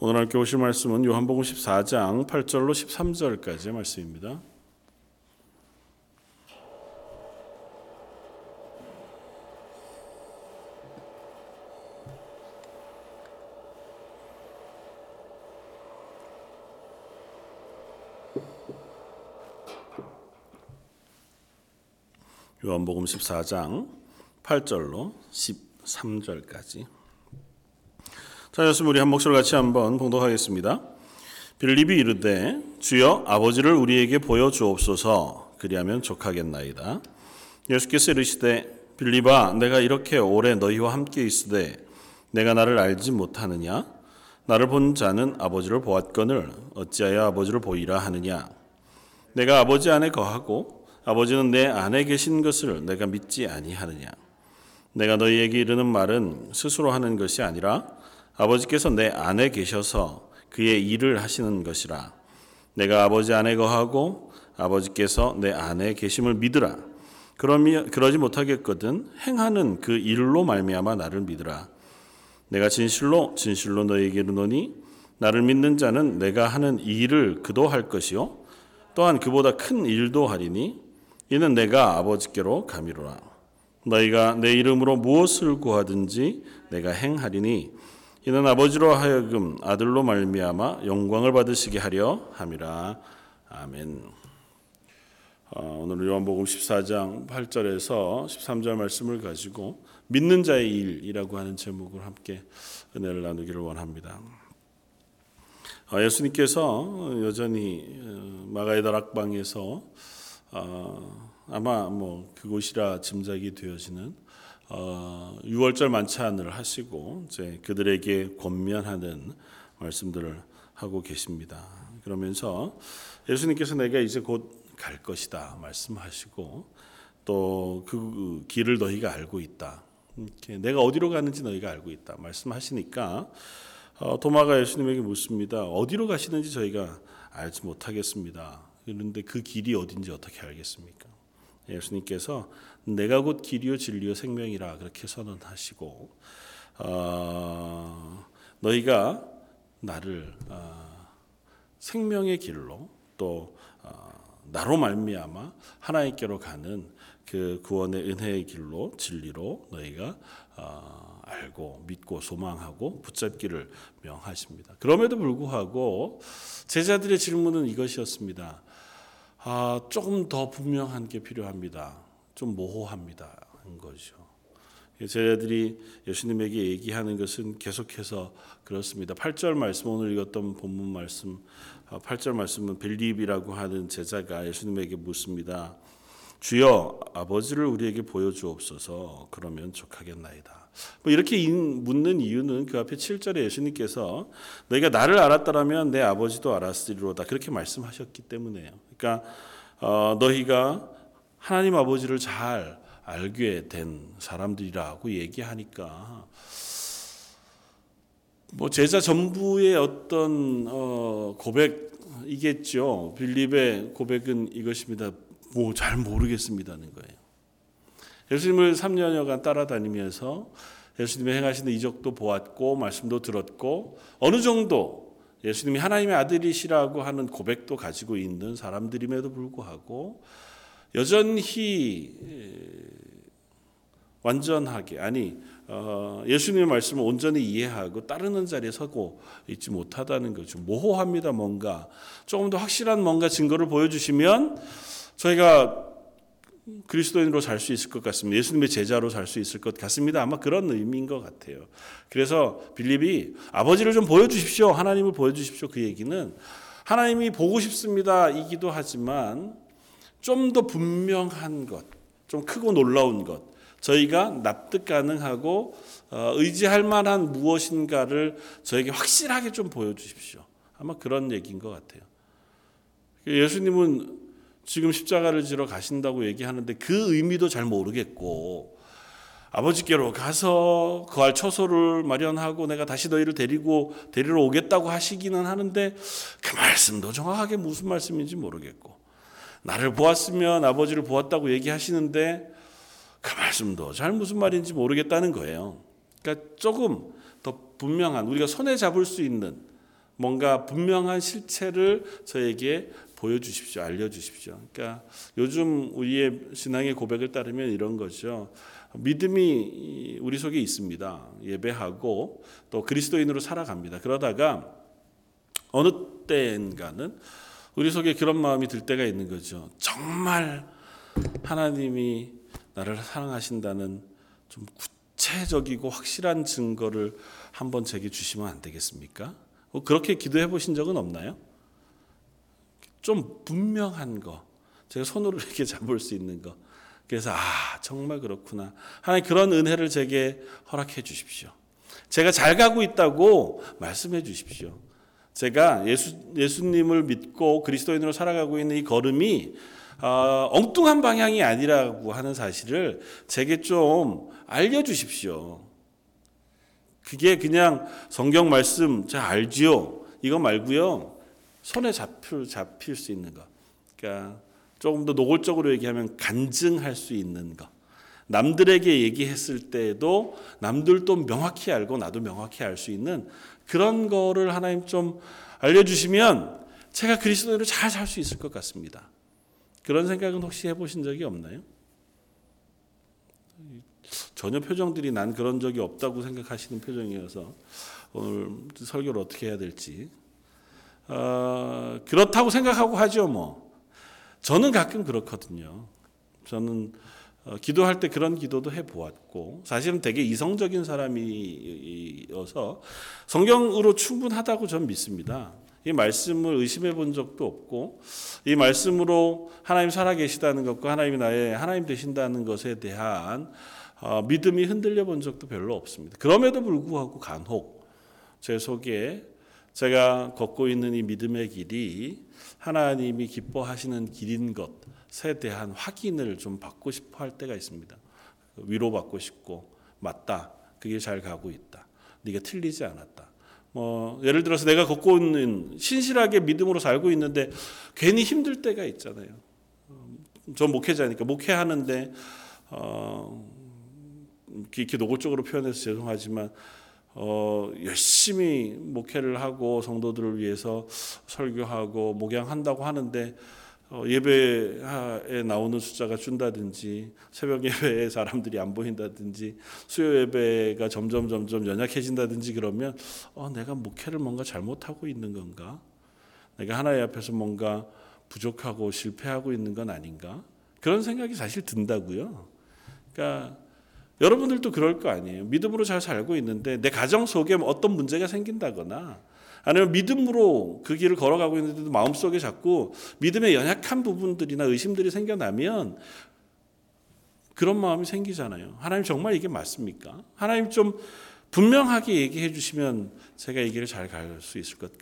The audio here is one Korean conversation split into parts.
오늘 함께 오실 말씀은 요한복음 14장 8절로 13절까지의 말씀입니다. 요한복음 14장 8절로 13절까지. 자, 여러분 우리 한 목소리 같이 한번 봉독하겠습니다. 빌립이 이르되 주여 아버지를 우리에게 보여 주옵소서. 그리하면 족하겠나이다. 예수께서 이르시되 빌립아 내가 이렇게 오래 너희와 함께 있으되 내가 나를 알지 못하느냐? 나를 본 자는 아버지를 보았거늘 어찌하여 아버지를 보이라 하느냐? 내가 아버지 안에 거하고 아버지는 내 안에 계신 것을 내가 믿지 아니하느냐? 내가 너희에게 이르는 말은 스스로 하는 것이 아니라 아버지께서 내 안에 계셔서 그의 일을 하시는 것이라. 내가 아버지 안에 거하고 아버지께서 내 안에 계심을 믿으라. 그러미 그러지 못하겠거든 행하는 그 일로 말미암아 나를 믿으라. 내가 진실로 진실로 너희에게 이르노니 나를 믿는 자는 내가 하는 일을 그도 할 것이요 또한 그보다 큰 일도 하리니 이는 내가 아버지께로 가미로라. 너희가 내 이름으로 무엇을 구하든지 내가 행하리니 이는 아버지로 하여금 아들로 말미암아 영광을 받으시게 하려 함이라. 아멘. 어, 오늘 요한복음 14장 8절에서 13절 말씀을 가지고 믿는 자의 일이라고 하는 제목을 함께 은혜를 나누기를 원합니다. 어, 예수님께서 여전히 어, 마가의 다락방에서 아마 뭐 그곳이라 짐작이 되어지는 어, 6월절 만찬을 하시고 이제 그들에게 권면하는 말씀들을 하고 계십니다. 그러면서 예수님께서 내가 이제 곧 갈 것이다 말씀하시고 또 그 길을 너희가 알고 있다. 내가 어디로 가는지 너희가 알고 있다 말씀하시니까 어, 도마가 예수님에게 묻습니다. 어디로 가시는지 저희가 알지 못하겠습니다. 그런데 그 길이 어딘지 어떻게 알겠습니까? 예수님께서 내가 곧 길이요 진리요 생명이라 그렇게 선언하시고 어, 너희가 나를 어, 생명의 길로 또 어, 나로 말미암아 하나님께로 가는 그 구원의 은혜의 길로 진리로 너희가 어, 알고 믿고 소망하고 붙잡기를 명하십니다. 그럼에도 불구하고 제자들의 질문은 이것이었습니다. 아, 조금 더 분명한 게 필요합니다. 좀 모호합니다. 거죠. 제자들이 예수님에게 얘기하는 것은 계속해서 그렇습니다. 8절 말씀 오늘 읽었던 본문 말씀 8절 말씀은 빌립이라고 하는 제자가 예수님에게 묻습니다. 주여 아버지를 우리에게 보여 주옵소서 그러면 족하겠나이다. 뭐 이렇게 묻는 이유는 그 앞에 7절에 예수님께서 너희가 나를 알았더라면 내 아버지도 알았으리로다 그렇게 말씀하셨기 때문에요. 그러니까 어, 너희가 하나님 아버지를 잘 알게 된 사람들이라고 얘기하니까 뭐 제자 전부의 어떤 어, 고백이겠죠. 빌립의 고백은 이것입니다. 뭐 잘 모르겠습니다는 거예요. 예수님을 3년여간 따라다니면서 예수님의 행하시는 이적도 보았고 말씀도 들었고 어느 정도 예수님이 하나님의 아들이시라고 하는 고백도 가지고 있는 사람들임에도 불구하고 여전히 완전하게 아니 어, 예수님의 말씀을 온전히 이해하고 따르는 자리에 서고 있지 못하다는 거죠. 모호합니다. 뭔가 조금 더 확실한 뭔가 증거를 보여주시면 저희가 그리스도인으로 살 수 있을 것 같습니다. 예수님의 제자로 살 수 있을 것 같습니다. 아마 그런 의미인 것 같아요. 그래서 빌립이 아버지를 좀 보여주십시오. 하나님을 보여주십시오. 그 얘기는 하나님이 보고 싶습니다. 이기도 하지만 좀 더 분명한 것, 좀 크고 놀라운 것, 저희가 납득 가능하고 어, 의지할 만한 무엇인가를 저에게 확실하게 좀 보여주십시오. 아마 그런 얘기인 것 같아요. 예수님은 지금 십자가를 지러 가신다고 얘기하는데 그 의미도 잘 모르겠고 아버지께로 가서 거할 처소를 마련하고 내가 다시 너희를 데리고 데리러 오겠다고 하시기는 하는데 그 말씀도 정확하게 무슨 말씀인지 모르겠고 나를 보았으면 아버지를 보았다고 얘기하시는데 그 말씀도 잘 무슨 말인지 모르겠다는 거예요. 그러니까 조금 더 분명한 우리가 손에 잡을 수 있는 뭔가 분명한 실체를 저에게 보여주십시오. 알려주십시오. 그러니까 요즘 우리의 신앙의 고백을 따르면 이런 거죠. 믿음이 우리 속에 있습니다. 예배하고 또 그리스도인으로 살아갑니다. 그러다가 어느 때인가는 우리 속에 그런 마음이 들 때가 있는 거죠. 정말 하나님이 나를 사랑하신다는 좀 구체적이고 확실한 증거를 한번 제게 주시면 안 되겠습니까? 뭐 그렇게 기도해 보신 적은 없나요? 좀 분명한 거, 제가 손으로 이렇게 잡을 수 있는 거. 그래서 아 정말 그렇구나. 하나님 그런 은혜를 제게 허락해 주십시오. 제가 잘 가고 있다고 말씀해 주십시오. 제가 예수 예수님을 믿고 그리스도인으로 살아가고 있는 이 걸음이 어, 엉뚱한 방향이 아니라고 하는 사실을 제게 좀 알려 주십시오. 그게 그냥 성경 말씀 잘 알지요. 이거 말고요. 손에 잡힐 잡힐 수 있는 거. 그러니까 조금 더 노골적으로 얘기하면 간증할 수 있는 거. 남들에게 얘기했을 때에도 남들도 명확히 알고 나도 명확히 알 수 있는 그런 거를 하나님 좀 알려주시면 제가 그리스도인으로 잘 살 수 있을 것 같습니다. 그런 생각은 혹시 해보신 적이 없나요? 전혀 표정들이 난 그런 적이 없다고 생각하시는 표정이어서 오늘 설교를 어떻게 해야 될지 어, 그렇다고 생각하고 하죠 뭐 저는 가끔 그렇거든요. 저는 어, 기도할 때 그런 기도도 해 보았고 사실은 되게 이성적인 사람이어서 성경으로 충분하다고 저는 믿습니다. 이 말씀을 의심해 본 적도 없고 이 말씀으로 하나님 살아 계시다는 것과 하나님이 나의 하나님 되신다는 것에 대한 어, 믿음이 흔들려 본 적도 별로 없습니다. 그럼에도 불구하고 간혹 제 속에 제가 걷고 있는 이 믿음의 길이 하나님이 기뻐하시는 길인 것에 대한 확인을 좀 받고 싶어 할 때가 있습니다. 위로받고 싶고 맞다. 그게 잘 가고 있다. 네가 틀리지 않았다. 뭐 예를 들어서 내가 걷고 있는 신실하게 믿음으로 살고 있는데 괜히 힘들 때가 있잖아요. 저 목회자니까 목회하는데 어, 이렇게 노골적으로 표현해서 죄송하지만 어, 열심히 목회를 하고 성도들을 위해서 설교하고 목양한다고 하는데 어, 예배에 나오는 숫자가 준다든지 새벽 예배에 사람들이 안 보인다든지 수요 예배가 점점 점점 연약해진다든지 그러면 어, 내가 목회를 뭔가 잘못하고 있는 건가? 내가 하나님 앞에서 뭔가 부족하고 실패하고 있는 건 아닌가? 그런 생각이 사실 든다고요. 그러니까 여러분들도 그럴 거 아니에요. 믿음으로 잘 살고 있는데 내 가정 속에 어떤 문제가 생긴다거나 아니면 믿음으로 그 길을 걸어가고 있는데도 마음속에 자꾸 믿음의 연약한 부분들이나 의심들이 생겨나면 그런 마음이 생기잖아요. 하나님 정말 이게 맞습니까? 하나님 좀 분명하게 얘기해 주시면 제가 이 길을 잘 갈 수 있을 것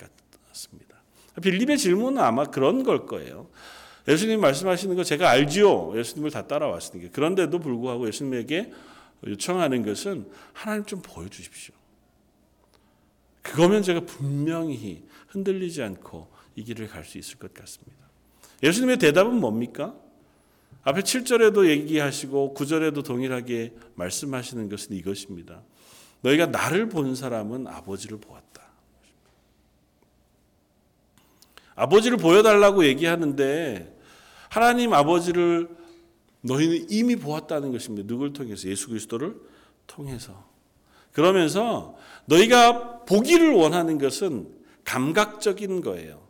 같습니다. 빌립의 질문은 아마 그런 걸 거예요. 예수님 말씀하시는 거 제가 알지요. 예수님을 다 따라왔으니까. 그런데도 불구하고 예수님에게 요청하는 것은 하나님 좀 보여주십시오. 그거면 제가 분명히 흔들리지 않고 이 길을 갈 수 있을 것 같습니다. 예수님의 대답은 뭡니까? 앞에 7절에도 얘기하시고 9절에도 동일하게 말씀하시는 것은 이것입니다. 너희가 나를 본 사람은 아버지를 보았다. 아버지를 보여달라고 얘기하는데 하나님 아버지를 너희는 이미 보았다는 것입니다. 누굴 통해서? 예수 그리스도를 통해서. 그러면서 너희가 보기를 원하는 것은 감각적인 거예요.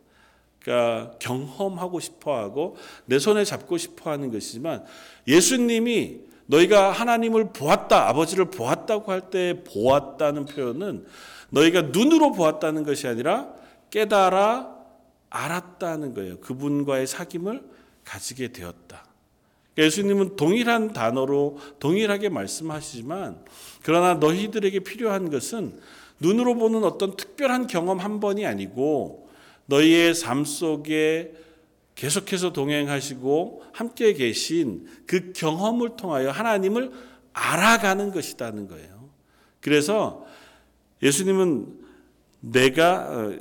그러니까 경험하고 싶어 하고 내 손에 잡고 싶어 하는 것이지만 예수님이 너희가 하나님을 보았다, 아버지를 보았다고 할 때 보았다는 표현은 너희가 눈으로 보았다는 것이 아니라 깨달아 알았다는 거예요. 그분과의 사귐을 가지게 되었다. 예수님은 동일한 단어로 동일하게 말씀하시지만 그러나 너희들에게 필요한 것은 눈으로 보는 어떤 특별한 경험 한 번이 아니고 너희의 삶 속에 계속해서 동행하시고 함께 계신 그 경험을 통하여 하나님을 알아가는 것이라는 거예요. 그래서 예수님은 내가 어,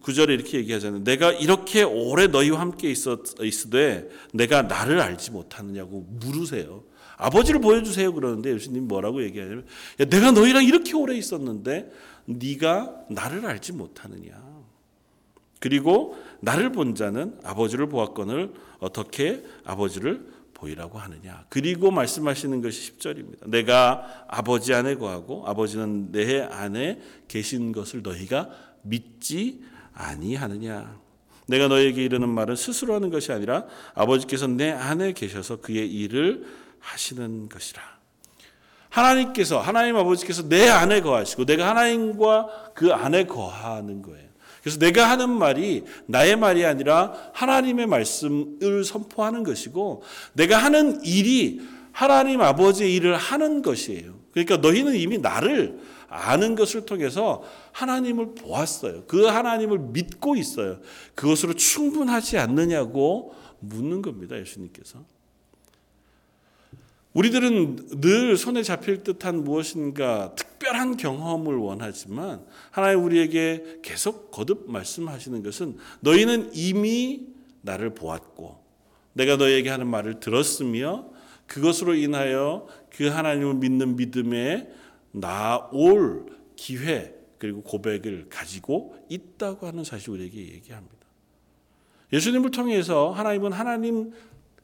구절에 이렇게 얘기하잖아요. 내가 이렇게 오래 너희와 함께 있었 있으되 내가 나를 알지 못하느냐고 물으세요. 아버지를 보여주세요 그러는데 예수님 뭐라고 얘기하냐면 야, 내가 너희랑 이렇게 오래 있었는데 네가 나를 알지 못하느냐. 그리고 나를 본 자는 아버지를 보았건을 어떻게 아버지를 보이라고 하느냐. 그리고 말씀하시는 것이 10절입니다. 내가 아버지 안에 거하고 아버지는 내 안에 계신 것을 너희가 믿지 아니하느냐. 내가 너에게 이르는 말은 스스로 하는 것이 아니라 아버지께서 내 안에 계셔서 그의 일을 하시는 것이라. 하나님께서 하나님 아버지께서 내 안에 거하시고 내가 하나님과 그 안에 거하는 거예요. 그래서 내가 하는 말이 나의 말이 아니라 하나님의 말씀을 선포하는 것이고 내가 하는 일이 하나님 아버지의 일을 하는 것이에요. 그러니까 너희는 이미 나를 아는 것을 통해서 하나님을 보았어요. 그 하나님을 믿고 있어요. 그것으로 충분하지 않느냐고 묻는 겁니다. 예수님께서. 우리들은 늘 손에 잡힐 듯한 무엇인가 특별한 경험을 원하지만 하나님 우리에게 계속 거듭 말씀하시는 것은 너희는 이미 나를 보았고 내가 너희에게 하는 말을 들었으며 그것으로 인하여 그 하나님을 믿는 믿음에 나올 기회 그리고 고백을 가지고 있다고 하는 사실 우리에게 얘기합니다. 예수님을 통해서 하나님은 하나님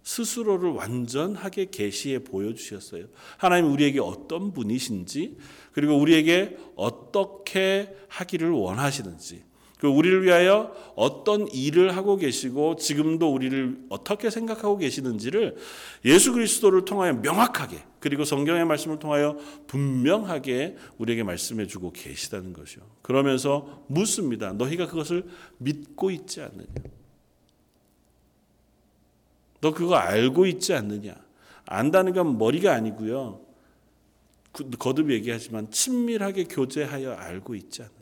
스스로를 완전하게 계시해 보여 주셨어요. 하나님 우리에게 어떤 분이신지 그리고 우리에게 어떻게 하기를 원하시는지 그리고 우리를 위하여 어떤 일을 하고 계시고 지금도 우리를 어떻게 생각하고 계시는지를 예수 그리스도를 통하여 명확하게 그리고 성경의 말씀을 통하여 분명하게 우리에게 말씀해 주고 계시다는 것이요. 그러면서 묻습니다. 너희가 그것을 믿고 있지 않느냐? 너 그거 알고 있지 않느냐? 안다는 건 머리가 아니고요. 거듭 얘기하지만 친밀하게 교제하여 알고 있지 않느냐?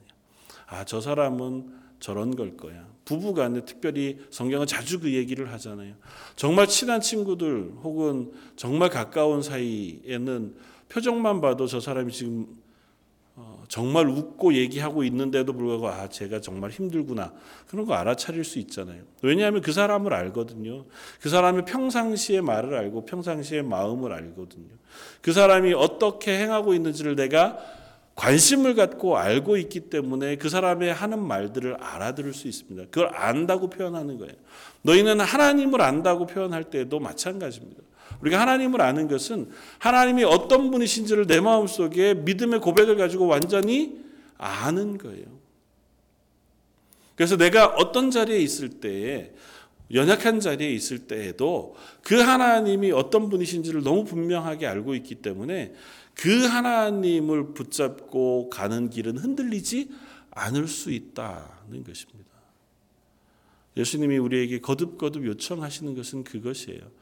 아, 저 사람은 저런 걸 거야. 부부 간에 특별히 성경은 자주 그 얘기를 하잖아요. 정말 친한 친구들 혹은 정말 가까운 사이에는 표정만 봐도 저 사람이 지금 어, 정말 웃고 얘기하고 있는데도 불구하고 아 제가 정말 힘들구나 그런 거 알아차릴 수 있잖아요. 왜냐하면 그 사람을 알거든요. 그 사람이 평상시의 말을 알고 평상시의 마음을 알거든요. 그 사람이 어떻게 행하고 있는지를 내가 관심을 갖고 알고 있기 때문에 그 사람의 하는 말들을 알아들을 수 있습니다. 그걸 안다고 표현하는 거예요. 너희는 하나님을 안다고 표현할 때도 마찬가지입니다. 우리가 하나님을 아는 것은 하나님이 어떤 분이신지를 내 마음속에 믿음의 고백을 가지고 완전히 아는 거예요. 그래서 내가 어떤 자리에 있을 때에 연약한 자리에 있을 때에도 그 하나님이 어떤 분이신지를 너무 분명하게 알고 있기 때문에 그 하나님을 붙잡고 가는 길은 흔들리지 않을 수 있다는 것입니다. 예수님이 우리에게 거듭거듭 요청하시는 것은 그것이에요.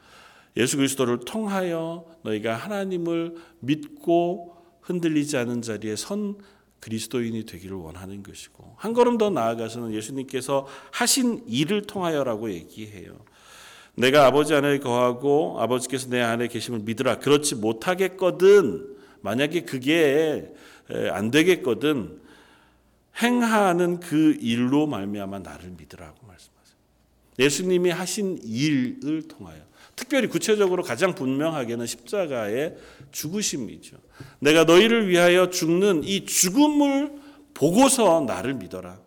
예수 그리스도를 통하여 너희가 하나님을 믿고 흔들리지 않은 자리에 선 그리스도인이 되기를 원하는 것이고 한 걸음 더 나아가서는 예수님께서 하신 일을 통하여라고 얘기해요. 내가 아버지 안에 거하고 아버지께서 내 안에 계심을 믿으라. 그렇지 못하겠거든. 만약에 그게 안 되겠거든. 행하는 그 일로 말미암아 나를 믿으라고 말씀하세요. 예수님이 하신 일을 통하여 특별히 구체적으로 가장 분명하게는 십자가의 죽으심이죠. 내가 너희를 위하여 죽는 이 죽음을 보고서 나를 믿어라.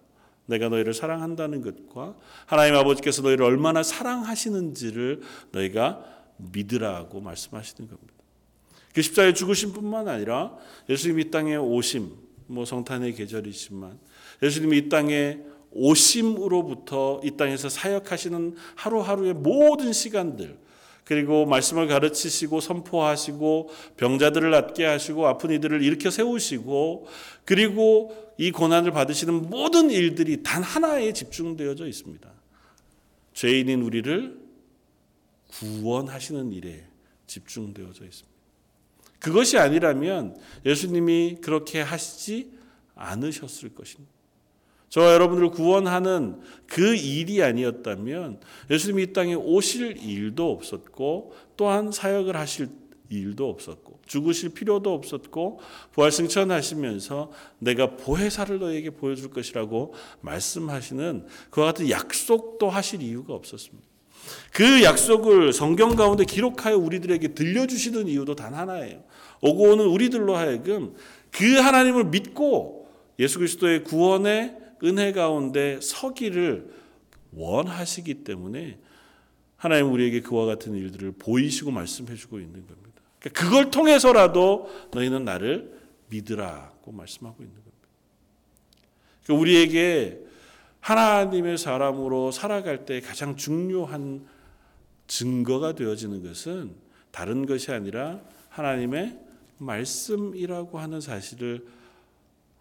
내가 너희를 사랑한다는 것과 하나님 아버지께서 너희를 얼마나 사랑하시는지를 너희가 믿으라고 말씀하시는 겁니다. 그 십자가의 죽으심뿐만 아니라 예수님이 이 땅에 오심, 뭐 성탄의 계절이지만 예수님이 이 땅에 오심으로부터 이 땅에서 사역하시는 하루하루의 모든 시간들 그리고 말씀을 가르치시고 선포하시고 병자들을 낫게 하시고 아픈 이들을 일으켜 세우시고 그리고 이 고난을 받으시는 모든 일들이 단 하나에 집중되어져 있습니다. 죄인인 우리를 구원하시는 일에 집중되어져 있습니다. 그것이 아니라면 예수님이 그렇게 하시지 않으셨을 것입니다. 저와 여러분들을 구원하는 그 일이 아니었다면 예수님이 이 땅에 오실 일도 없었고 또한 사역을 하실 일도 없었고 죽으실 필요도 없었고 부활승천하시면서 내가 보혜사를 너에게 보여줄 것이라고 말씀하시는 그와 같은 약속도 하실 이유가 없었습니다. 그 약속을 성경 가운데 기록하여 우리들에게 들려주시는 이유도 단 하나예요. 오고 오는 우리들로 하여금 그 하나님을 믿고 예수 그리스도의 구원의 은혜 가운데 서기를 원하시기 때문에 하나님 우리에게 그와 같은 일들을 보이시고 말씀해 주고 있는 겁니다. 그러니까 그걸 통해서라도 너희는 나를 믿으라고 말씀하고 있는 겁니다. 그러니까 우리에게 하나님의 사람으로 살아갈 때 가장 중요한 증거가 되어지는 것은 다른 것이 아니라 하나님의 말씀이라고 하는 사실을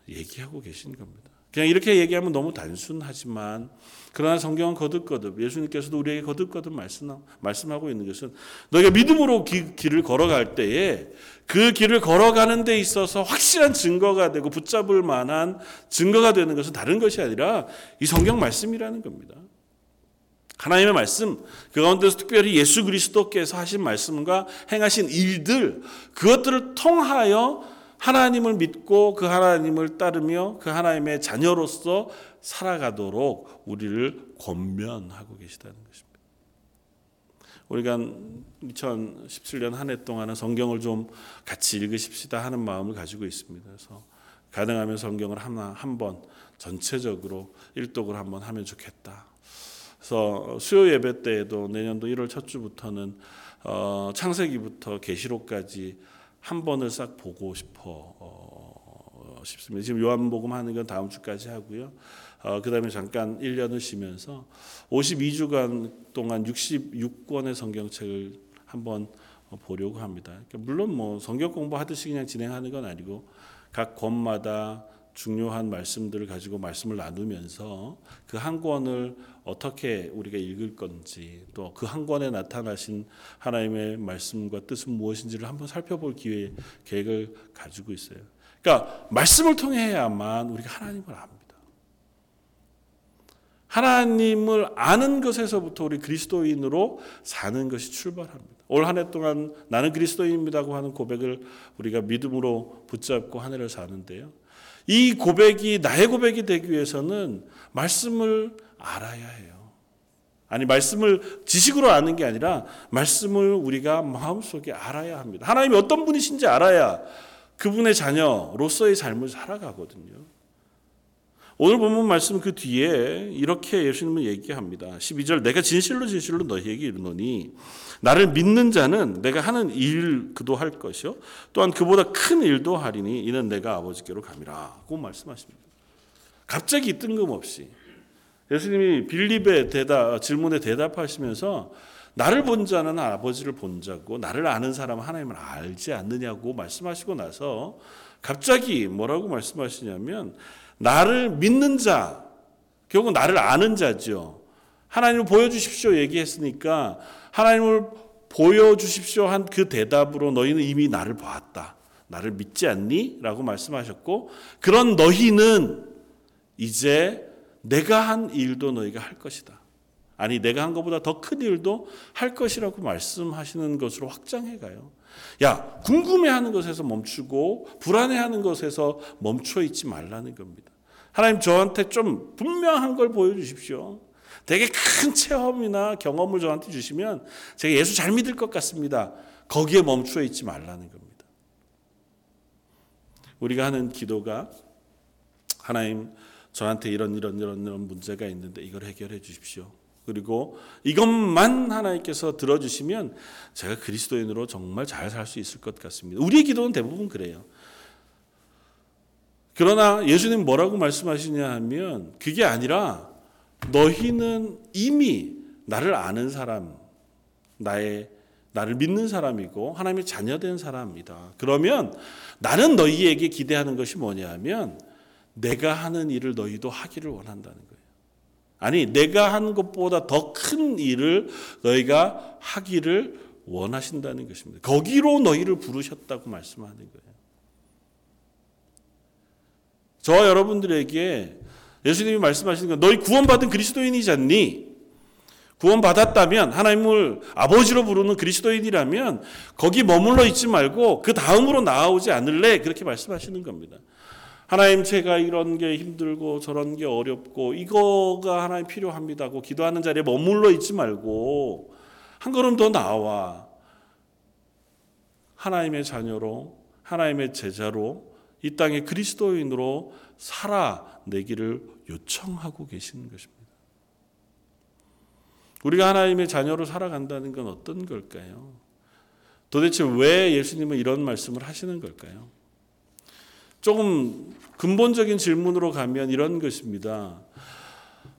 얘기하고 계신 겁니다. 그냥 이렇게 얘기하면 너무 단순하지만 그러나 성경은 거듭거듭 예수님께서도 우리에게 거듭거듭 말씀, 말씀 하고 있는 것은 너희가 믿음으로 기, 길을 걸어갈 때에 그 길을 걸어가는 데 있어서 확실한 증거가 되고 붙잡을 만한 증거가 되는 것은 다른 것이 아니라 이 성경 말씀이라는 겁니다. 하나님의 말씀, 그 가운데서 특별히 예수 그리스도께서 하신 말씀과 행하신 일들, 그것들을 통하여 하나님을 믿고 그 하나님을 따르며 그 하나님의 자녀로서 살아가도록 우리를 권면하고 계시다는 것입니다. 우리가 2017년 한 해 동안은 성경을 좀 같이 읽으십시다 하는 마음을 가지고 있습니다. 그래서 가능하면 성경을 하나 한 번 전체적으로 일독을 한번 하면 좋겠다. 그래서 수요 예배 때에도 내년도 1월 첫 주부터는 어, 창세기부터 계시록까지 한 번을 싹 보고 싶어 어, 싶습니다. 지금 요한복음 하는 건 다음 주까지 하고요. 어, 그 다음에 잠깐 1년을 쉬면서 52주간 동안 66권의 성경책을 한번 보려고 합니다. 그러니까 물론 뭐 성경 공부하듯이 그냥 진행하는 건 아니고 각 권마다 중요한 말씀들을 가지고 말씀을 나누면서 그 한 권을 어떻게 우리가 읽을 건지 또 그 한 권에 나타나신 하나님의 말씀과 뜻은 무엇인지를 한번 살펴볼 기회 계획을 가지고 있어요. 그러니까 말씀을 통해야만 우리가 하나님을 압니다. 하나님을 아는 것에서부터 우리 그리스도인으로 사는 것이 출발합니다. 올 한 해 동안 나는 그리스도인입니다고 하는 고백을 우리가 믿음으로 붙잡고 한 해를 사는데요. 이 고백이 나의 고백이 되기 위해서는 말씀을 알아야 해요. 아니 말씀을 지식으로 아는 게 아니라 말씀을 우리가 마음속에 알아야 합니다. 하나님이 어떤 분이신지 알아야 그분의 자녀로서의 삶을 살아가거든요. 오늘 본문 말씀 그 뒤에 이렇게 예수님은 얘기합니다. 12절 내가 진실로 진실로 너희에게 이르노니 나를 믿는 자는 내가 하는 일 그도 할 것이요 또한 그보다 큰 일도 하리니 이는 내가 아버지께로 감이라고 말씀하십니다. 갑자기 뜬금없이 예수님이 빌립의 대답 질문에 대답하시면서 나를 본 자는 아버지를 본 자고 나를 아는 사람은 하나님을 알지 않느냐고 말씀하시고 나서 갑자기 뭐라고 말씀하시냐면 나를 믿는 자 결국 나를 아는 자죠. 하나님을 보여주십시오 얘기했으니까 하나님을 보여주십시오 한 그 대답으로 너희는 이미 나를 봤다. 나를 믿지 않니? 라고 말씀하셨고 그런 너희는 이제 내가 한 일도 너희가 할 것이다. 아니 내가 한 것보다 더 큰 일도 할 것이라고 말씀하시는 것으로 확장해 가요. 야, 궁금해하는 것에서 멈추고 불안해하는 것에서 멈춰 있지 말라는 겁니다. 하나님 저한테 좀 분명한 걸 보여주십시오. 되게 큰 체험이나 경험을 저한테 주시면 제가 예수 잘 믿을 것 같습니다. 거기에 멈춰 있지 말라는 겁니다. 우리가 하는 기도가 하나님 저한테 이런 이런 이런 이런 문제가 있는데 이걸 해결해 주십시오. 그리고 이것만 하나님께서 들어주시면 제가 그리스도인으로 정말 잘 살 수 있을 것 같습니다. 우리의 기도는 대부분 그래요. 그러나 예수님 뭐라고 말씀하시냐 하면 그게 아니라 너희는 이미 나를 아는 사람, 나의 나를 믿는 사람이고 하나님의 자녀된 사람이다. 그러면 나는 너희에게 기대하는 것이 뭐냐 하면 내가 하는 일을 너희도 하기를 원한다는 거예요. 아니, 내가 한 것보다 더 큰 일을 너희가 하기를 원하신다는 것입니다. 거기로 너희를 부르셨다고 말씀하는 거예요. 저와 여러분들에게 예수님이 말씀하시는 건 너희 구원받은 그리스도인이지 않니? 구원받았다면 하나님을 아버지로 부르는 그리스도인이라면 거기 머물러 있지 말고 그 다음으로 나아오지 않을래? 그렇게 말씀하시는 겁니다. 하나님 제가 이런 게 힘들고 저런 게 어렵고 이거가 하나님 필요합니다고 기도하는 자리에 머물러 있지 말고 한 걸음 더 나와 하나님의 자녀로 하나님의 제자로 이 땅에 그리스도인으로 살아내기를 요청하고 계시는 것입니다. 우리가 하나님의 자녀로 살아간다는 건 어떤 걸까요? 도대체 왜 예수님은 이런 말씀을 하시는 걸까요? 조금 근본적인 질문으로 가면 이런 것입니다.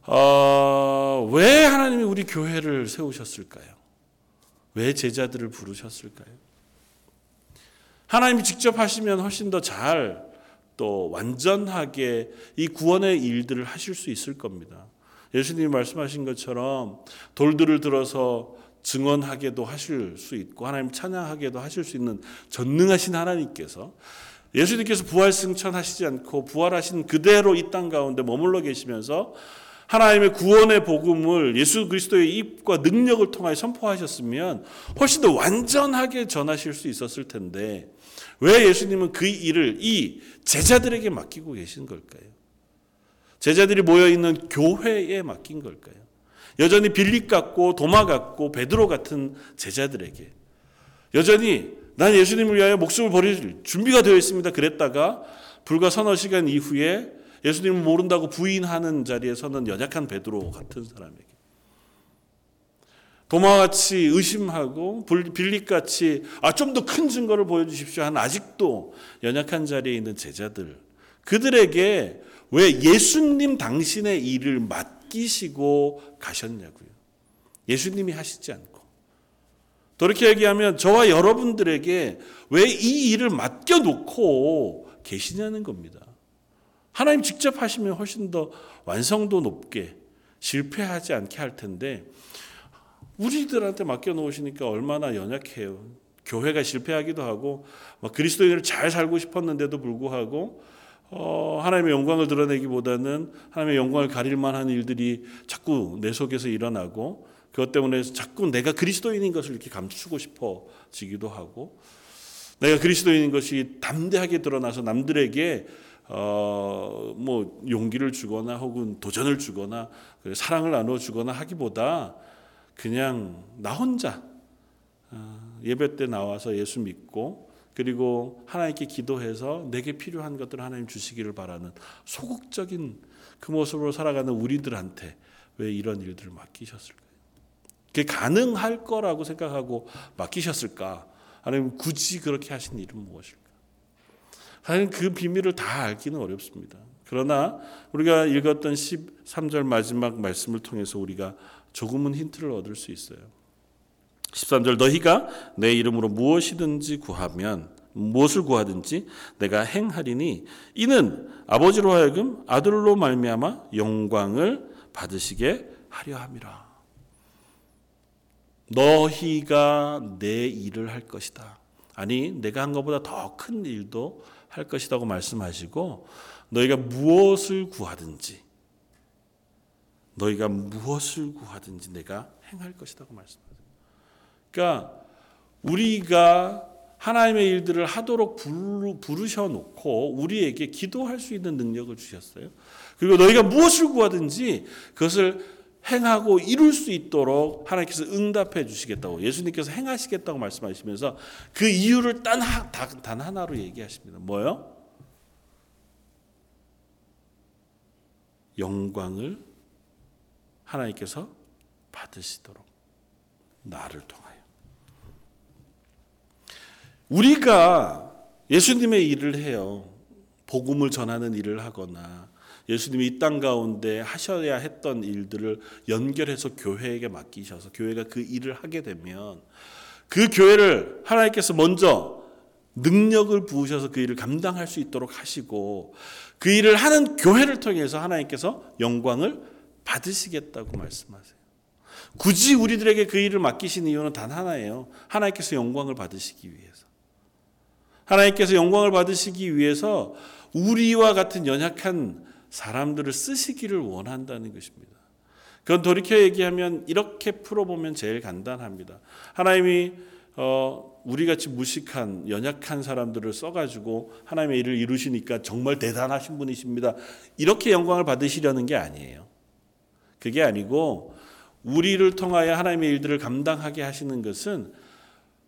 어, 왜 하나님이 우리 교회를 세우셨을까요? 왜 제자들을 부르셨을까요? 하나님이 직접 하시면 훨씬 더 잘 또 완전하게 이 구원의 일들을 하실 수 있을 겁니다. 예수님이 말씀하신 것처럼 돌들을 들어서 증언하게도 하실 수 있고 하나님 찬양하게도 하실 수 있는 전능하신 하나님께서 예수님께서 부활 승천하시지 않고 부활하신 그대로 이 땅 가운데 머물러 계시면서 하나님의 구원의 복음을 예수 그리스도의 입과 능력을 통하여 선포하셨으면 훨씬 더 완전하게 전하실 수 있었을 텐데 왜 예수님은 그 일을 이 제자들에게 맡기고 계신 걸까요? 제자들이 모여 있는 교회에 맡긴 걸까요? 여전히 빌립 같고 도마 같고 베드로 같은 제자들에게 여전히 난 예수님을 위하여 목숨을 버릴 준비가 되어 있습니다. 그랬다가 불과 서너 시간 이후에 예수님을 모른다고 부인하는 자리에 서는 연약한 베드로 같은 사람에게 도마같이 의심하고 빌립같이 아, 좀 더 큰 증거를 보여주십시오 하는 아직도 연약한 자리에 있는 제자들 그들에게 왜 예수님 당신의 일을 맡기시고 가셨냐고요. 예수님이 하시지 않고. 그렇게 얘기하면 저와 여러분들에게 왜 이 일을 맡겨놓고 계시냐는 겁니다. 하나님 직접 하시면 훨씬 더 완성도 높게 실패하지 않게 할 텐데 우리들한테 맡겨놓으시니까 얼마나 연약해요. 교회가 실패하기도 하고 그리스도인을 잘 살고 싶었는데도 불구하고 어, 하나님의 영광을 드러내기보다는 하나님의 영광을 가릴 만한 일들이 자꾸 내 속에서 일어나고 그것 때문에 자꾸 내가 그리스도인인 것을 이렇게 감추고 싶어지기도 하고 내가 그리스도인인 것이 담대하게 드러나서 남들에게 어, 뭐 용기를 주거나 혹은 도전을 주거나 사랑을 나눠 주거나 하기보다 그냥 나 혼자 어, 예배 때 나와서 예수 믿고 그리고 하나님께 기도해서 내게 필요한 것들을 하나님 주시기를 바라는 소극적인 그 모습으로 살아가는 우리들한테 왜 이런 일들을 맡기셨을까요? 그게 가능할 거라고 생각하고 맡기셨을까? 아니면 굳이 그렇게 하신 일은 무엇일까? 사실 그 비밀을 다 알기는 어렵습니다. 그러나 우리가 읽었던 13절 마지막 말씀을 통해서 우리가 조금은 힌트를 얻을 수 있어요. 13절 너희가 내 이름으로 무엇이든지 구하면 무엇을 구하든지 내가 행하리니 이는 아버지로 하여금 아들로 말미암아 영광을 받으시게 하려 함이라. 너희가 내 일을 할 것이다. 아니 내가 한 것보다 더 큰 일도 할 것이라고 말씀하시고 너희가 무엇을 구하든지 너희가 무엇을 구하든지 내가 행할 것이라고 말씀하세요. 그러니까 우리가 하나님의 일들을 하도록 부르셔 놓고 우리에게 기도할 수 있는 능력을 주셨어요. 그리고 너희가 무엇을 구하든지 그것을 행하고 이룰 수 있도록 하나님께서 응답해 주시겠다고 예수님께서 행하시겠다고 말씀하시면서 그 이유를 단, 단 하나로 얘기하십니다. 뭐요? 영광을 하나님께서 받으시도록 나를 통하여 우리가 예수님의 일을 해요. 복음을 전하는 일을 하거나 예수님이 이 땅 가운데 하셔야 했던 일들을 연결해서 교회에게 맡기셔서 교회가 그 일을 하게 되면 그 교회를 하나님께서 먼저 능력을 부으셔서 그 일을 감당할 수 있도록 하시고 그 일을 하는 교회를 통해서 하나님께서 영광을 받으시겠다고 말씀하세요. 굳이 우리들에게 그 일을 맡기신 이유는 단 하나예요. 하나님께서 영광을 받으시기 위해서. 하나님께서 영광을 받으시기 위해서 우리와 같은 연약한 사람들을 쓰시기를 원한다는 것입니다. 그건 돌이켜 얘기하면 이렇게 풀어보면 제일 간단합니다. 하나님이 어, 우리 같이 무식한 연약한 사람들을 써가지고 하나님의 일을 이루시니까 정말 대단하신 분이십니다. 이렇게 영광을 받으시려는 게 아니에요. 그게 아니고 우리를 통하여 하나님의 일들을 감당하게 하시는 것은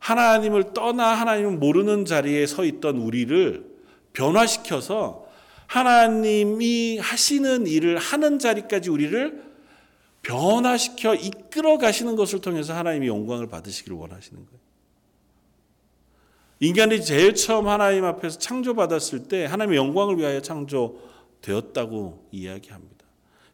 하나님을 떠나 하나님을 모르는 자리에 서 있던 우리를 변화시켜서 하나님이 하시는 일을 하는 자리까지 우리를 변화시켜 이끌어 가시는 것을 통해서 하나님이 영광을 받으시기를 원하시는 거예요. 인간이 제일 처음 하나님 앞에서 창조받았을 때 하나님의 영광을 위하여 창조되었다고 이야기합니다.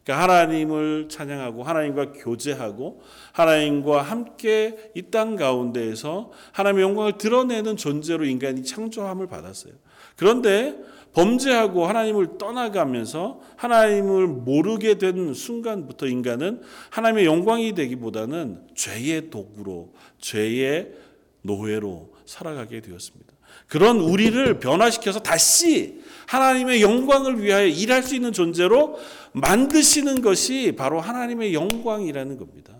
그러니까 하나님을 찬양하고 하나님과 교제하고 하나님과 함께 이 땅 가운데에서 하나님의 영광을 드러내는 존재로 인간이 창조함을 받았어요. 그런데 범죄하고 하나님을 떠나가면서 하나님을 모르게 된 순간부터 인간은 하나님의 영광이 되기보다는 죄의 도구로 죄의 노예로 살아가게 되었습니다. 그런 우리를 변화시켜서 다시 하나님의 영광을 위하여 일할 수 있는 존재로 만드시는 것이 바로 하나님의 영광이라는 겁니다.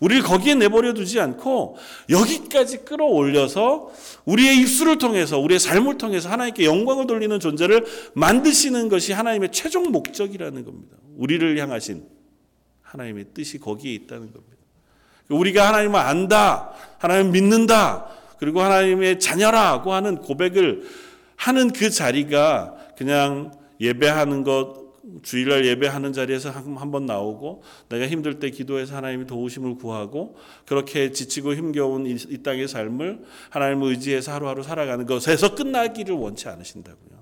우리를 거기에 내버려 두지 않고 여기까지 끌어올려서 우리의 입술을 통해서 우리의 삶을 통해서 하나님께 영광을 돌리는 존재를 만드시는 것이 하나님의 최종 목적이라는 겁니다. 우리를 향하신 하나님의 뜻이 거기에 있다는 겁니다. 우리가 하나님을 안다, 하나님 믿는다, 그리고 하나님의 자녀라고 하는 고백을 하는 그 자리가 그냥 예배하는 것 주일날 예배하는 자리에서 한 번 나오고 내가 힘들 때 기도해서 하나님이 도우심을 구하고 그렇게 지치고 힘겨운 이, 이 땅의 삶을 하나님을 의지해서 하루하루 살아가는 것에서 끝나기를 원치 않으신다고요.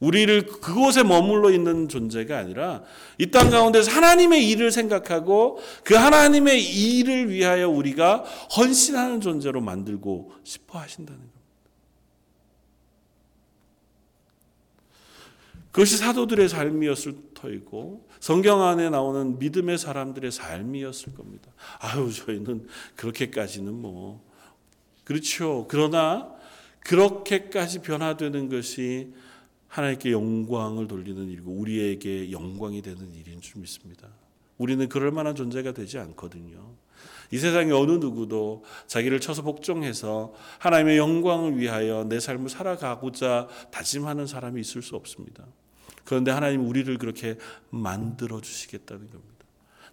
우리를 그곳에 머물러 있는 존재가 아니라 이 땅 가운데서 하나님의 일을 생각하고 그 하나님의 일을 위하여 우리가 헌신하는 존재로 만들고 싶어 하신다는 겁니다. 그것이 사도들의 삶이었을 터이고 성경 안에 나오는 믿음의 사람들의 삶이었을 겁니다. 아유 저희는 그렇게까지는 뭐 그렇죠. 그러나 그렇게까지 변화되는 것이 하나님께 영광을 돌리는 일이고 우리에게 영광이 되는 일인 줄 믿습니다. 우리는 그럴 만한 존재가 되지 않거든요. 이 세상에 어느 누구도 자기를 쳐서 복종해서 하나님의 영광을 위하여 내 삶을 살아가고자 다짐하는 사람이 있을 수 없습니다. 그런데 하나님 우리를 그렇게 만들어 주시겠다는 겁니다.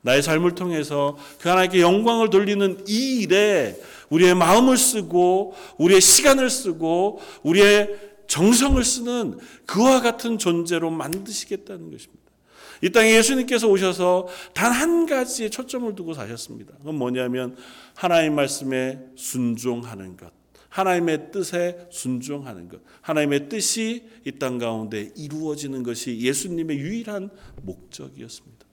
나의 삶을 통해서 그 하나님께 영광을 돌리는 이 일에 우리의 마음을 쓰고 우리의 시간을 쓰고 우리의 정성을 쓰는 그와 같은 존재로 만드시겠다는 것입니다. 이 땅에 예수님께서 오셔서 단 한 가지에 초점을 두고 사셨습니다. 그건 뭐냐면 하나님 말씀에 순종하는 것. 하나님의 뜻에 순종하는 것. 하나님의 뜻이 이 땅 가운데 이루어지는 것이 예수님의 유일한 목적이었습니다.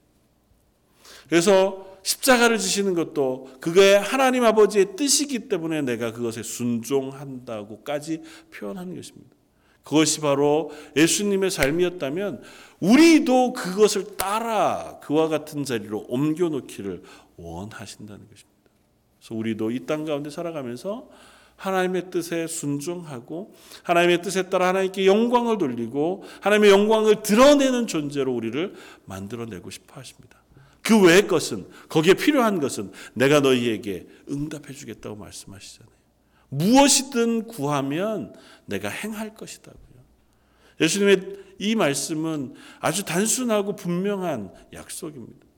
그래서 십자가를 지시는 것도 그거의 하나님 아버지의 뜻이기 때문에 내가 그것에 순종한다고까지 표현하는 것입니다. 그것이 바로 예수님의 삶이었다면 우리도 그것을 따라 그와 같은 자리로 옮겨놓기를 원하신다는 것입니다. 그래서 우리도 이 땅 가운데 살아가면서 하나님의 뜻에 순종하고 하나님의 뜻에 따라 하나님께 영광을 돌리고 하나님의 영광을 드러내는 존재로 우리를 만들어내고 싶어 하십니다. 그 외의 것은 거기에 필요한 것은 내가 너희에게 응답해 주겠다고 말씀하시잖아요. 무엇이든 구하면 내가 행할 것이다고요. 예수님의 이 말씀은 아주 단순하고 분명한 약속입니다.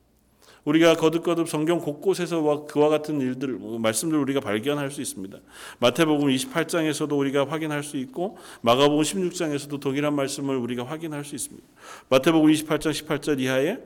우리가 거듭거듭 성경 곳곳에서 그와 같은 일들 뭐 말씀들 우리가 발견할 수 있습니다. 마태복음 28장에서도 우리가 확인할 수 있고 마가복음 16장에서도 동일한 말씀을 우리가 확인할 수 있습니다. 마태복음 28장 18절 이하에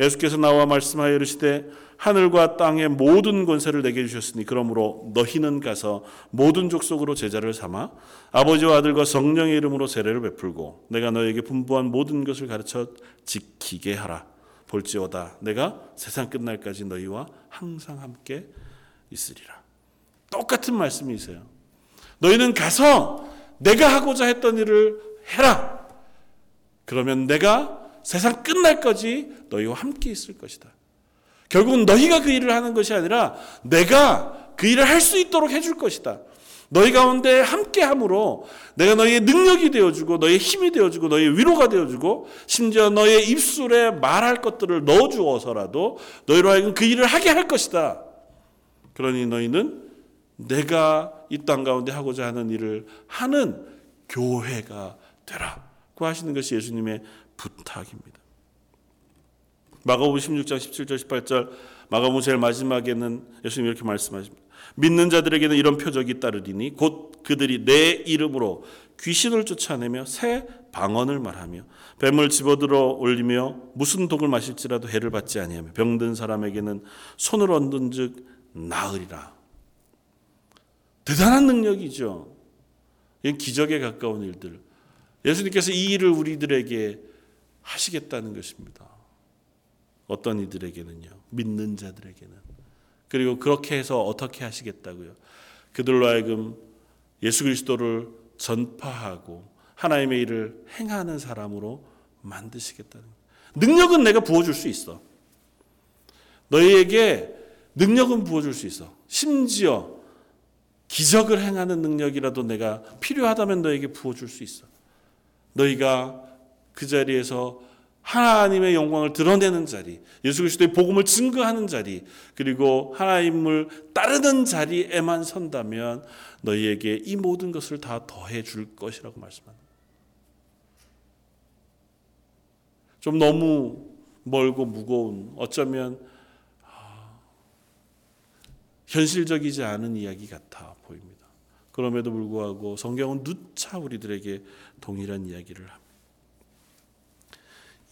예수께서 나와 말씀하여 이르시되 하늘과 땅의 모든 권세를 내게 주셨으니 그러므로 너희는 가서 모든 족속으로 제자를 삼아 아버지와 아들과 성령의 이름으로 세례를 베풀고 내가 너에게 분부한 모든 것을 가르쳐 지키게 하라. 볼지어다 내가 세상 끝날까지 너희와 항상 함께 있으리라. 똑같은 말씀이세요. 너희는 가서 내가 하고자 했던 일을 해라. 그러면 내가 세상 끝날까지 너희와 함께 있을 것이다. 결국은 너희가 그 일을 하는 것이 아니라 내가 그 일을 할 수 있도록 해줄 것이다. 너희 가운데 함께 함으로 내가 너희의 능력이 되어주고 너희의 힘이 되어주고 너희의 위로가 되어주고 심지어 너희의 입술에 말할 것들을 넣어주어서라도 너희로 하여금 그 일을 하게 할 것이다. 그러니 너희는 내가 이 땅 가운데 하고자 하는 일을 하는 교회가 되라 고 하시는 것이 예수님의 부탁입니다. 마가복음 16장 17절 18절 마가복음 제일 마지막에는 예수님 이렇게 말씀하십니다. 믿는 자들에게는 이런 표적이 따르리니 곧 그들이 내 이름으로 귀신을 쫓아내며 새 방언을 말하며 뱀을 집어들어 올리며 무슨 독을 마실지라도 해를 받지 아니하며 병든 사람에게는 손을 얹은즉 나으리라. 대단한 능력이죠. 이건 기적에 가까운 일들. 예수님께서 이 일을 우리들에게 하시겠다는 것입니다. 어떤 이들에게는요. 믿는 자들에게는. 그리고 그렇게 해서 어떻게 하시겠다고요. 그들로 하여금 예수 그리스도를 전파하고 하나님의 일을 행하는 사람으로 만드시겠다는 능력은 내가 부어줄 수 있어. 너희에게 능력은 부어줄 수 있어. 심지어 기적을 행하는 능력이라도 내가 필요하다면 너에게 부어줄 수 있어. 너희가 그 자리에서 하나님의 영광을 드러내는 자리, 예수 그리스도의 복음을 증거하는 자리, 그리고 하나님을 따르는 자리에만 선다면 너희에게 이 모든 것을 다 더해 줄 것이라고 말씀합니다. 좀 너무 멀고 무거운 어쩌면 아, 현실적이지 않은 이야기 같아 보입니다. 그럼에도 불구하고 성경은 누차 우리들에게 동일한 이야기를 합니다.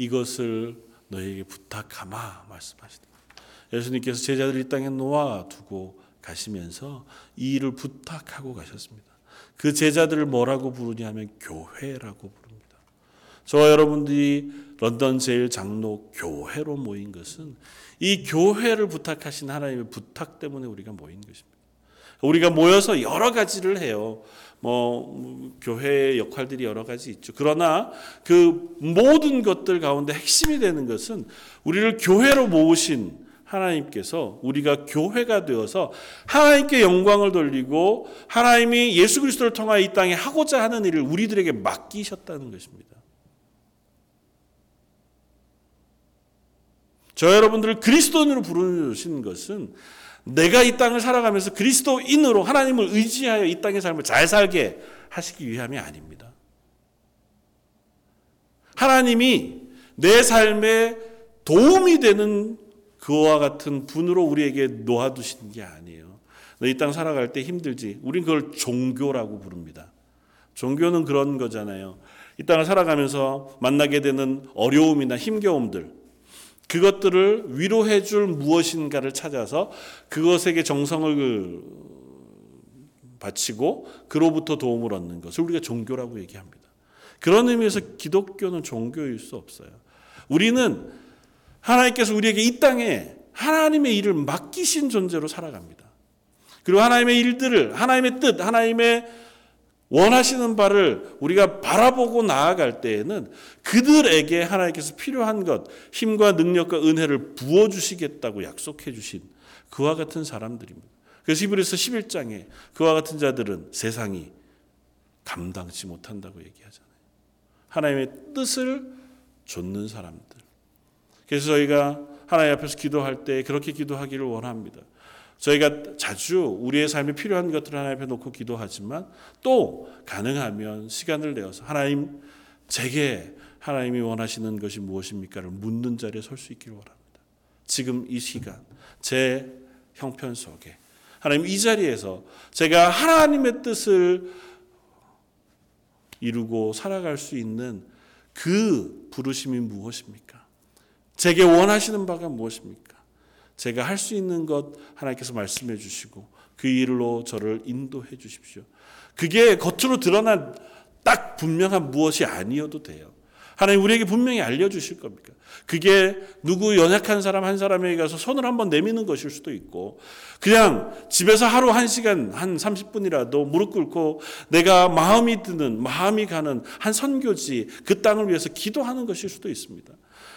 이것을 너에게 부탁하마 말씀하시다. 예수님께서 제자들 이 땅에 놓아 두고 가시면서 이 일을 부탁하고 가셨습니다. 그 제자들을 뭐라고 부르냐면 교회라고 부릅니다. 저와 여러분들이 런던 제일 장로 교회로 모인 것은 이 교회를 부탁하신 하나님의 부탁 때문에 우리가 모인 것입니다. 우리가 모여서 여러 가지를 해요. 뭐 교회의 역할들이 여러 가지 있죠. 그러나 그 모든 것들 가운데 핵심이 되는 것은 우리를 교회로 모으신 하나님께서 우리가 교회가 되어서 하나님께 영광을 돌리고 하나님이 예수 그리스도를 통하여 이 땅에 하고자 하는 일을 우리들에게 맡기셨다는 것입니다. 저 여러분들을 그리스도인으로 부르신 것은 내가 이 땅을 살아가면서 그리스도인으로 하나님을 의지하여 이 땅의 삶을 잘 살게 하시기 위함이 아닙니다. 하나님이 내 삶에 도움이 되는 그와 같은 분으로 우리에게 놓아두신 게 아니에요. 너이땅 살아갈 때 힘들지. 우린 그걸 종교라고 부릅니다. 종교는 그런 거잖아요. 이 땅을 살아가면서 만나게 되는 어려움이나 힘겨움들, 그것들을 위로해 줄 무엇인가를 찾아서 그것에게 정성을 바치고 그로부터 도움을 얻는 것을 우리가 종교라고 얘기합니다. 그런 의미에서 기독교는 종교일 수 없어요. 우리는 하나님께서 우리에게 이 땅에 하나님의 일을 맡기신 존재로 살아갑니다. 그리고 하나님의 일들을 하나님의 뜻, 하나님의 원하시는 바를 우리가 바라보고 나아갈 때에는 그들에게 하나님께서 필요한 것, 힘과 능력과 은혜를 부어주시겠다고 약속해 주신 그와 같은 사람들입니다. 그래서 히브리서 11장에 그와 같은 자들은 세상이 감당치 못한다고 얘기하잖아요. 하나님의 뜻을 좇는 사람들. 그래서 저희가 하나님 앞에서 기도할 때 그렇게 기도하기를 원합니다. 저희가 자주 우리의 삶에 필요한 것들을 하나님 앞에 놓고 기도하지만 또 가능하면 시간을 내어서 하나님 제게 하나님이 원하시는 것이 무엇입니까를 묻는 자리에 설 수 있기를 원합니다. 지금 이 시간 제 형편 속에 하나님 이 자리에서 제가 하나님의 뜻을 이루고 살아갈 수 있는 그 부르심이 무엇입니까? 제게 원하시는 바가 무엇입니까? 제가 할 수 있는 것 하나님께서 말씀해 주시고 그 일로 저를 인도해 주십시오. 그게 겉으로 드러난 딱 분명한 무엇이 아니어도 돼요. 하나님 우리에게 분명히 알려주실 겁니까? 그게 누구 연약한 사람 한 사람에게 가서 손을 한번 내미는 것일 수도 있고, 그냥 집에서 하루 한 시간, 한 30분이라도 무릎 꿇고 내가 마음이 드는, 마음이 가는 한 선교지, 그 땅을 위해서 기도하는 것일 수도 있습니다.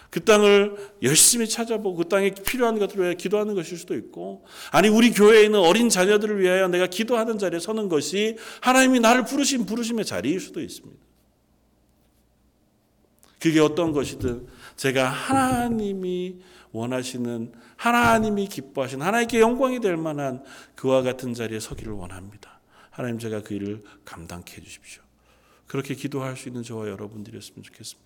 그 땅을 열심히 찾아보고 그 땅에 필요한 것들을 위해 기도하는 것일 수도 있고 아니 우리 교회에 있는 어린 자녀들을 위하여 내가 기도하는 자리에 서는 것이 하나님이 나를 부르신 부르심의 자리일 수도 있습니다. 그게 어떤 것이든 제가 하나님이 원하시는 하나님이 기뻐하시는 하나님께 영광이 될 만한 그와 같은 자리에 서기를 원합니다. 하나님 제가 그 일을 감당케 해 주십시오. 그렇게 기도할 수 있는 저와 여러분들이었으면 좋겠습니다.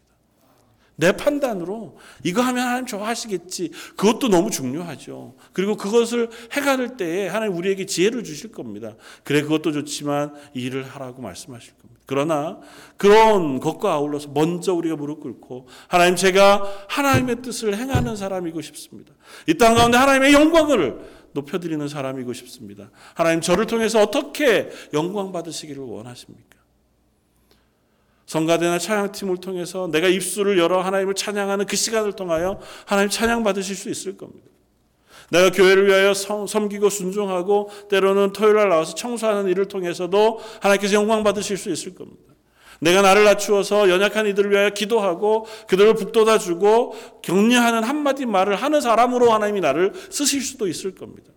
내 판단으로 이거 하면 하나님 좋아하시겠지. 그것도 너무 중요하죠. 그리고 그것을 해갈 때에 하나님 우리에게 지혜를 주실 겁니다. 그래 그것도 좋지만 이 일을 하라고 말씀하실 겁니다. 그러나 그런 것과 아울러서 먼저 우리가 무릎 꿇고 하나님 제가 하나님의 뜻을 행하는 사람이고 싶습니다. 이 땅 가운데 하나님의 영광을 높여드리는 사람이고 싶습니다. 하나님 저를 통해서 어떻게 영광 받으시기를 원하십니까? 성가대나 찬양팀을 통해서 내가 입술을 열어 하나님을 찬양하는 그 시간을 통하여 하나님 찬양 받으실 수 있을 겁니다. 내가 교회를 위하여 섬기고 순종하고 때로는 토요일 날 나와서 청소하는 일을 통해서도 하나님께서 영광 받으실 수 있을 겁니다. 내가 나를 낮추어서 연약한 이들을 위하여 기도하고 그들을 북돋아 주고 격려하는 한마디 말을 하는 사람으로 하나님이 나를 쓰실 수도 있을 겁니다.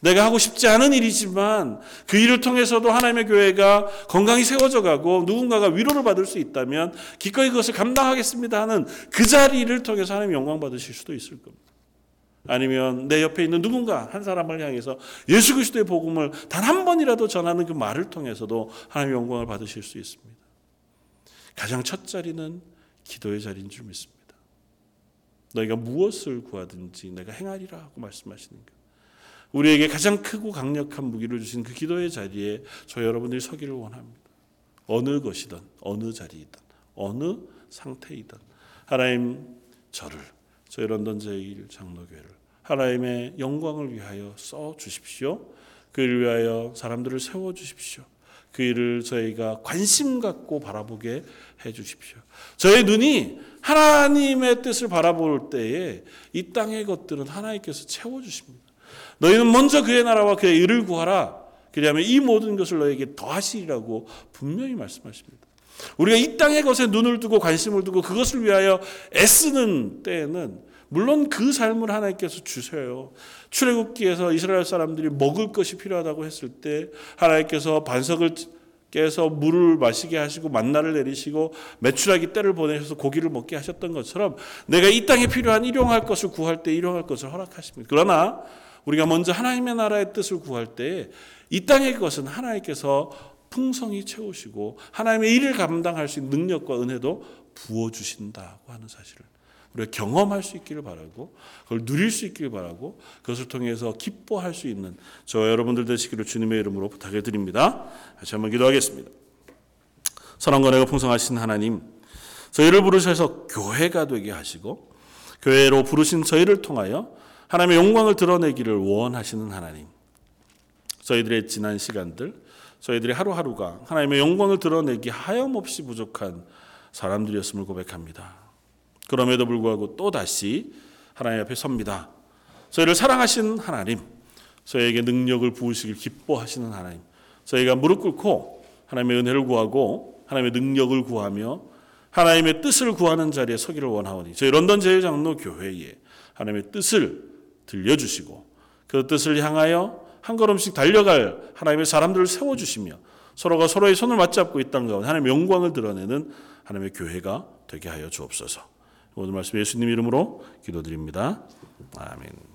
내가 하고 싶지 않은 일이지만 그 일을 통해서도 하나님의 교회가 건강히 세워져 가고 누군가가 위로를 받을 수 있다면 기꺼이 그것을 감당하겠습니다 하는 그 자리를 통해서 하나님 영광 받으실 수도 있을 겁니다. 아니면 내 옆에 있는 누군가 한 사람을 향해서 예수 그리스도의 복음을 단 한 번이라도 전하는 그 말을 통해서도 하나님의 영광을 받으실 수 있습니다. 가장 첫 자리는 기도의 자리인 줄 믿습니다. 너희가 무엇을 구하든지 내가 행하리라 하고 말씀하시는가. 우리에게 가장 크고 강력한 무기를 주신 그 기도의 자리에 저 여러분들이 서기를 원합니다. 어느 것이든 어느 자리이든 어느 상태이든 하나님 저를 저희 런던 제1 장로교회를 하나님의 영광을 위하여 써 주십시오. 그 일을 위하여 사람들을 세워 주십시오. 그 일을 저희가 관심 갖고 바라보게 해 주십시오. 저의 눈이 하나님의 뜻을 바라볼 때에 이 땅의 것들은 하나님께서 채워 주십니다. 너희는 먼저 그의 나라와 그의 의를 구하라. 그리하면 이 모든 것을 너에게 더하시리라고 분명히 말씀하십니다. 우리가 이 땅의 것에 눈을 두고 관심을 두고 그것을 위하여 애쓰는 때에는 물론 그 삶을 하나님께서 주셔요. 출애굽기에서 이스라엘 사람들이 먹을 것이 필요하다고 했을 때 하나님께서 반석을 깨서 물을 마시게 하시고 만나를 내리시고 매출하기 때를 보내셔서 고기를 먹게 하셨던 것처럼 내가 이 땅에 필요한 일용할 것을 구할 때 일용할 것을 허락하십니다. 그러나 우리가 먼저 하나님의 나라의 뜻을 구할 때이 땅의 것은 하나님께서 풍성히 채우시고 하나님의 일을 감당할 수 있는 능력과 은혜도 부어 주신다고 하는 사실을 우리가 경험할 수 있기를 바라고 그걸 누릴 수 있기를 바라고 그것을 통해서 기뻐할 수 있는 저 여러분들 되시기를 주님의 이름으로 부탁해 드립니다. 다시 한번 기도하겠습니다. 선한 권혜가 풍성하신 하나님 저희를 부르셔서 교회가 되게 하시고 교회로 부르신 저희를 통하여 하나님의 영광을 드러내기를 원하시는 하나님. 저희들의 지난 시간들, 저희들의 하루하루가 하나님의 영광을 드러내기 하염없이 부족한 사람들이었음을 고백합니다. 그럼에도 불구하고 또 다시 하나님 앞에 섭니다. 저희를 사랑하신 하나님, 저희에게 능력을 부으시길 기뻐하시는 하나님, 저희가 무릎 꿇고 하나님의 은혜를 구하고 하나님의 능력을 구하며 하나님의 뜻을 구하는 자리에 서기를 원하오니 저희 런던 제일장로 교회에 하나님의 뜻을 들려주시고 그 뜻을 향하여 한 걸음씩 달려갈 하나님의 사람들을 세워주시며 서로가 서로의 손을 맞잡고 있던 가운데 하나님의 영광을 드러내는 하나님의 교회가 되게 하여 주옵소서. 오늘 말씀 예수님 이름으로 기도드립니다. 아멘.